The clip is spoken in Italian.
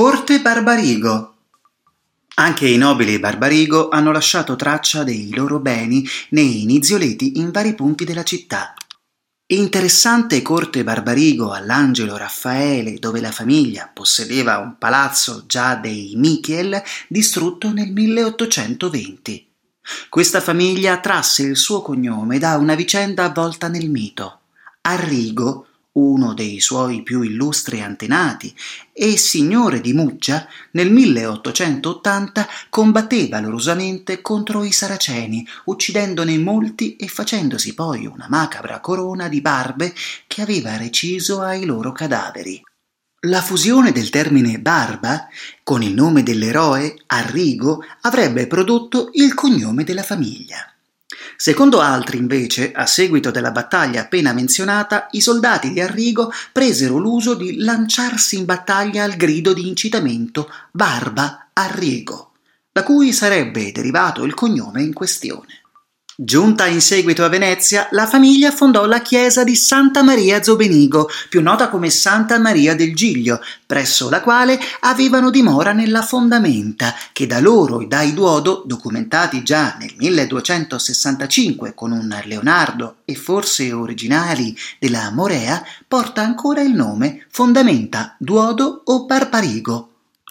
Corte Barbarigo. Anche i nobili Barbarigo hanno lasciato traccia dei loro beni nei nizioleti in vari punti della città. Interessante corte Barbarigo all'Angelo Raffaele, dove la famiglia possedeva un palazzo già dei Michiel, distrutto nel 1820. Questa famiglia trasse il suo cognome da una vicenda avvolta nel mito. Arrigo uno dei suoi più illustri antenati e signore di Muggia, nel 1880 combatté valorosamente contro i saraceni, uccidendone molti e facendosi poi una macabra corona di barbe che aveva reciso ai loro cadaveri. La fusione del termine barba con il nome dell'eroe Arrigo avrebbe prodotto il cognome della famiglia. Secondo altri, invece, a seguito della battaglia appena menzionata, i soldati di Arrigo presero l'uso di lanciarsi in battaglia al grido di incitamento Barba Arrigo, da cui sarebbe derivato il cognome in questione. Giunta in seguito a Venezia, la famiglia fondò la chiesa di Santa Maria Zobenigo, più nota come Santa Maria del Giglio, presso la quale avevano dimora nella fondamenta, che da loro e dai Duodo, documentati già nel 1265 con un Leonardo e forse originali della Morea, porta ancora il nome Fondamenta Duodo o Barbarigo.